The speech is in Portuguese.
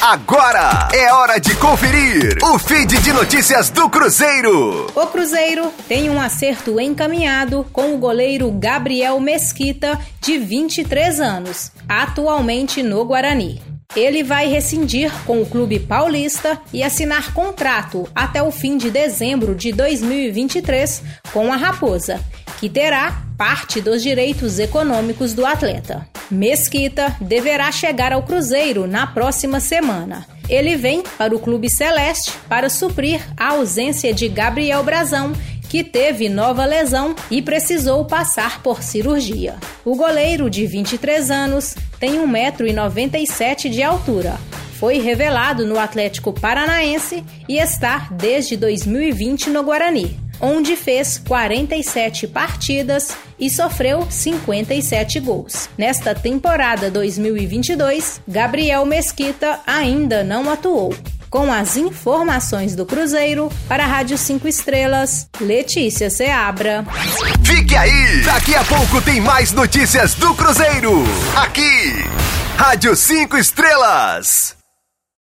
Agora é hora de conferir o feed de notícias do Cruzeiro. O Cruzeiro tem um acerto encaminhado com o goleiro Gabriel Mesquita, de 23 anos, atualmente no Guarani. Ele vai rescindir com o clube paulista e assinar contrato até o fim de dezembro de 2023 com a Raposa, que terá parte dos direitos econômicos do atleta. Mesquita deverá chegar ao Cruzeiro na próxima semana. Ele vem para o Clube Celeste para suprir a ausência de Gabriel Brazão, que teve nova lesão e precisou passar por cirurgia. O goleiro de 23 anos tem 1,97m de altura. Foi revelado no Atlético Paranaense e está desde 2020 no Guarani onde fez 47 partidas e sofreu 57 gols. Nesta temporada 2022, Gabriel Mesquita ainda não atuou. Com as informações do Cruzeiro, para a Rádio 5 Estrelas, Letícia Seabra. Fique aí! Daqui a pouco tem mais notícias do Cruzeiro. Aqui, Rádio 5 Estrelas.